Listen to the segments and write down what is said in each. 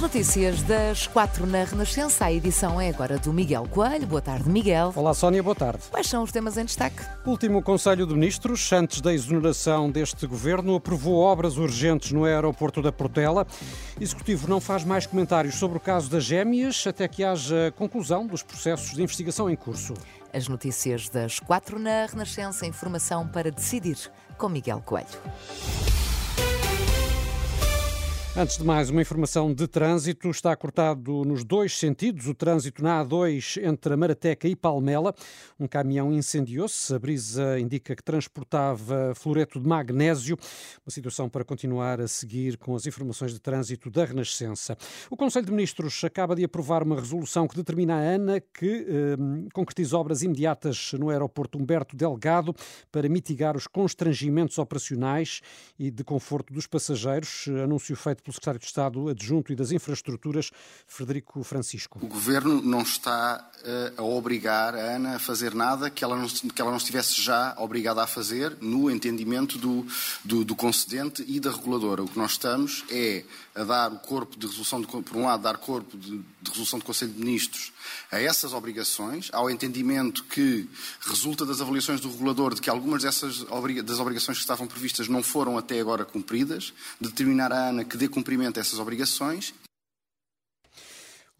As notícias das quatro na Renascença. A edição é agora do Miguel Coelho. Boa tarde, Miguel. Olá, Sónia, boa tarde. Quais são os temas em destaque? O último Conselho de Ministros, antes da exoneração deste governo, aprovou obras urgentes no aeroporto da Portela. O Executivo não faz mais comentários sobre o caso das gêmeas até que haja conclusão dos processos de investigação em curso. As notícias das quatro na Renascença. Informação para decidir com Miguel Coelho. Antes de mais, uma informação de trânsito. Está cortado nos dois sentidos o trânsito na A2 entre a Marateca e Palmela. Um caminhão incendiou-se. A brisa indica que transportava fluoreto de magnésio. Uma situação para continuar a seguir com as informações de trânsito da Renascença. O Conselho de Ministros acaba de aprovar uma resolução que determina a ANA que eh, concretiza obras imediatas no aeroporto Humberto Delgado para mitigar os constrangimentos operacionais e de conforto dos passageiros. Anúncio feito pelo secretário de Estado adjunto e das Infraestruturas, Frederico Francisco. O Governo não está uh, a obrigar a ANA a fazer nada que ela não, que ela não estivesse já obrigada a fazer no entendimento do, do, do concedente e da reguladora. O que nós estamos é a dar o corpo de resolução, de, por um lado, dar corpo de, de resolução do Conselho de Ministros a essas obrigações, ao entendimento que resulta das avaliações do regulador de que algumas dessas das obrigações que estavam previstas não foram até agora cumpridas, determinar a ANA que dê cumprimento a essas obrigações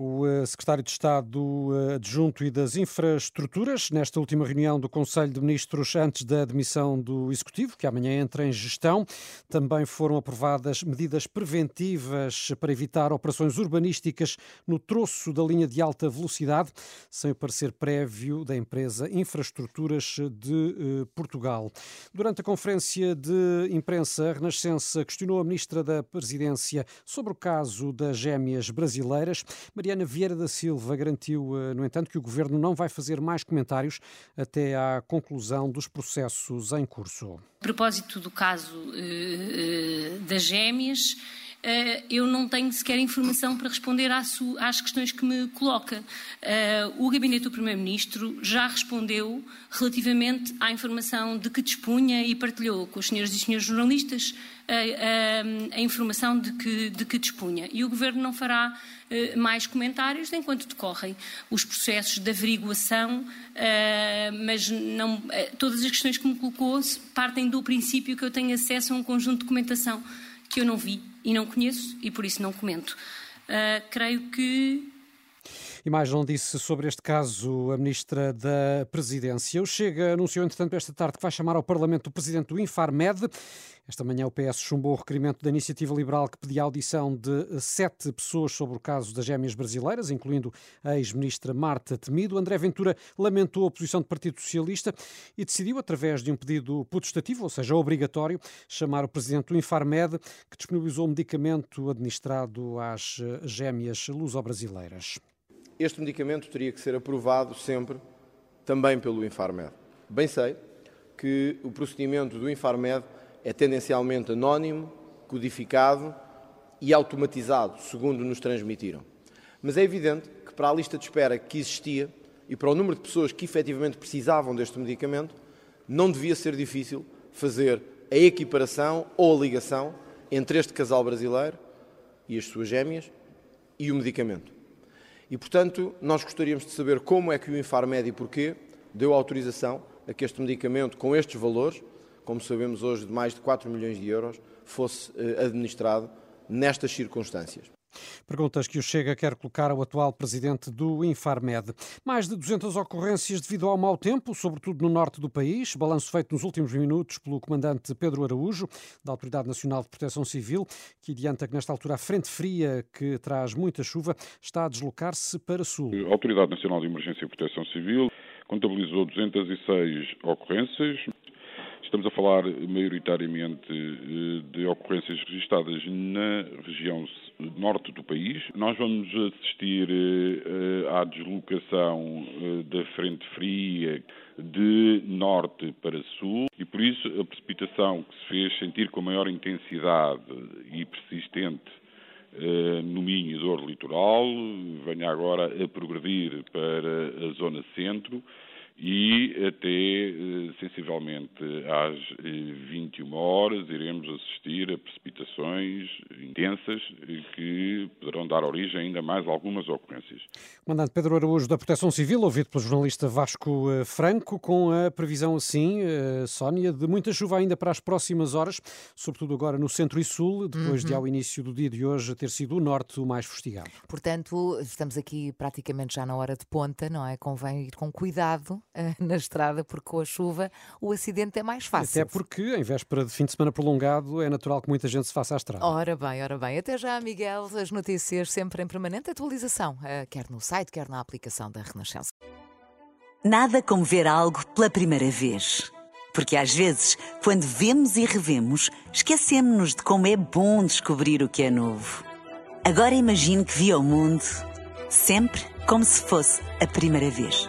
o eh, secretário de Estado eh, adjunto e das Infraestruturas, nesta última reunião do Conselho de Ministros antes da admissão do Executivo, que amanhã entra em gestão, também foram aprovadas medidas preventivas para evitar operações urbanísticas no troço da linha de alta velocidade, sem o parecer prévio da empresa Infraestruturas de eh, Portugal. Durante a conferência de imprensa, a Renascença questionou a Ministra da Presidência sobre o caso das gêmeas brasileiras. Maria Mariana Vieira da Silva garantiu, eh, no entanto, que o governo não vai fazer mais comentários até à conclusão dos processos em curso. A propósito do caso uh, das gêmeas, Uh, eu não tenho sequer informação para responder às questões que me coloca. Uh, o gabinete do Primeiro-Ministro já respondeu relativamente à informação de que dispunha e partilhou com os senhores e senhores jornalistas a, a, a informação de que, de que dispunha. E o Governo não fará mais comentários enquanto decorrem os processos de averiguação, mas não, todas as questões que me colocou partem do princípio que eu tenho acesso a um conjunto de documentação que eu não vi e não conheço e por isso não comento. Uh, creio que e mais não disse sobre este caso a Ministra da Presidência. O Chega anunciou, entretanto, esta tarde que vai chamar ao Parlamento o Presidente do Infarmed. Esta manhã o PS chumbou o requerimento da Iniciativa Liberal que pedia a audição de sete pessoas sobre o caso das gêmeas brasileiras, incluindo a ex-ministra Marta Temido. André Ventura lamentou a posição do Partido Socialista e decidiu, através de um pedido putestativo, ou seja, obrigatório, chamar o Presidente do Infarmed, que disponibilizou um medicamento administrado às gêmeas luso-brasileiras. Este medicamento teria que ser aprovado sempre também pelo Infarmed. Bem sei que o procedimento do Infarmed é tendencialmente anónimo, codificado e automatizado, segundo nos transmitiram. Mas é evidente que, para a lista de espera que existia e para o número de pessoas que efetivamente precisavam deste medicamento, não devia ser difícil fazer a equiparação ou a ligação entre este casal brasileiro e as suas gêmeas e o medicamento. E, portanto, nós gostaríamos de saber como é que o Infarmed e porquê deu autorização a que este medicamento, com estes valores, como sabemos hoje, de mais de 4 milhões de euros, fosse eh, administrado nestas circunstâncias. Perguntas que o Chega quer colocar ao atual presidente do Infarmed. Mais de 200 ocorrências devido ao mau tempo, sobretudo no norte do país. Balanço feito nos últimos minutos pelo comandante Pedro Araújo, da Autoridade Nacional de Proteção Civil, que adianta que nesta altura a frente fria, que traz muita chuva, está a deslocar-se para sul. A Autoridade Nacional de Emergência e Proteção Civil contabilizou 206 ocorrências, Estamos a falar maioritariamente eh, de ocorrências registadas na região norte do país. Nós vamos assistir eh, à deslocação eh, da frente fria de norte para sul e por isso a precipitação que se fez sentir com maior intensidade e persistente no Minho e Dor Litoral venha agora a progredir para a zona centro e até eh, sensivelmente às 21 eh, horas iremos assistir a precipitações intensas que poderão dar origem a ainda mais algumas ocorrências. Comandante Pedro Araújo da Proteção Civil, ouvido pelo jornalista Vasco eh, Franco, com a previsão assim, Sónia, de muita chuva ainda para as próximas horas, sobretudo agora no centro e sul, depois uhum. de ao início do dia de hoje ter sido o norte o mais fustigado. Portanto, estamos aqui praticamente já na hora de ponta, não é? Convém ir com cuidado na estrada, porque com a chuva o acidente é mais fácil. Até porque, em véspera de fim de semana prolongado, é natural que muita gente se faça à estrada. Ora bem, ora bem. Até já, Miguel. As notícias sempre em permanente atualização, eh, quer no site, quer na aplicação da Renascença. Nada como ver algo pela primeira vez. Porque às vezes, quando vemos e revemos, esquecemos-nos de como é bom descobrir o que é novo. Agora imagine que viu o mundo sempre como se fosse a primeira vez.